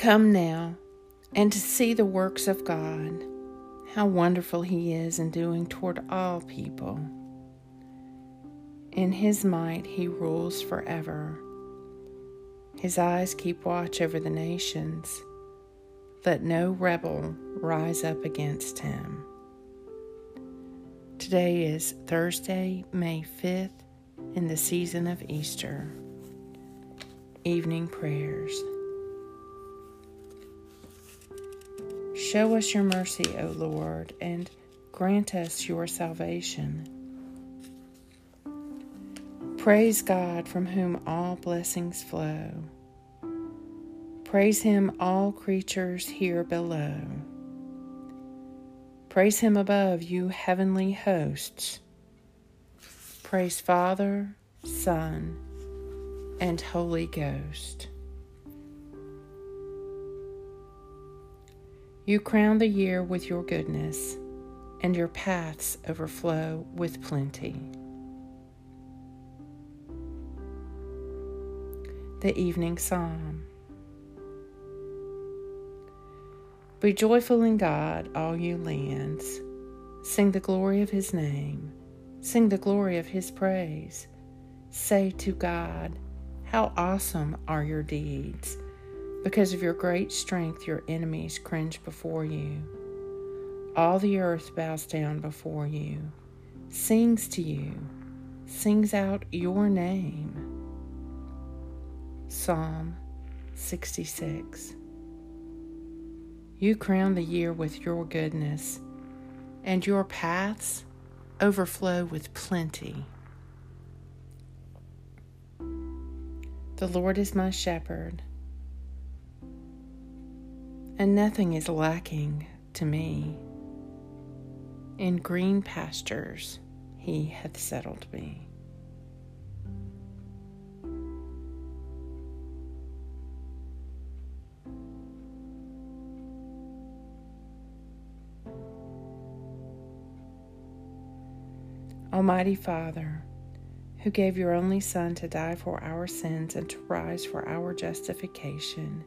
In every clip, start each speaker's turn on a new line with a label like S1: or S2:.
S1: Come now and to see the works of God, how wonderful He is in doing toward all people. In His might He rules forever. His eyes keep watch over the nations. Let no rebel rise up against Him. Today is Thursday, May 5th, in the season of Easter. Evening prayers. Show us your mercy, O Lord, and grant us your salvation. Praise God from whom all blessings flow. Praise Him, all creatures here below. Praise Him above, you heavenly hosts. Praise Father, Son, and Holy Ghost. You crown the year with your goodness, and your paths overflow with plenty. The Evening Psalm Be joyful in God, all you lands. Sing the glory of his name. Sing the glory of his praise. Say to God, How awesome are your deeds! Because of your great strength, your enemies cringe before you. All the earth bows down before you, sings to you, sings out your name. Psalm 66. You crown the year with your goodness, and your paths overflow with plenty. The Lord is my shepherd and nothing is lacking to me. In green pastures he hath settled me. Almighty Father, who gave your only Son to die for our sins and to rise for our justification,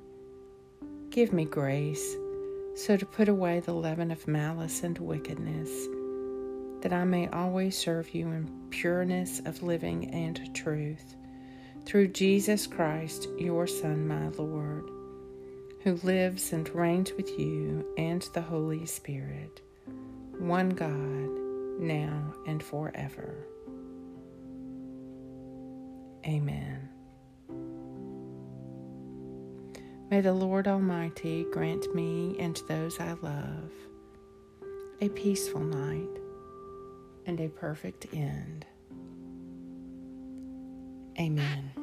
S1: Give me grace so to put away the leaven of malice and wickedness, that I may always serve you in pureness of living and truth, through Jesus Christ, your Son, my Lord, who lives and reigns with you and the Holy Spirit, one God, now and forever. Amen. May the Lord Almighty grant me and those I love a peaceful night and a perfect end. Amen.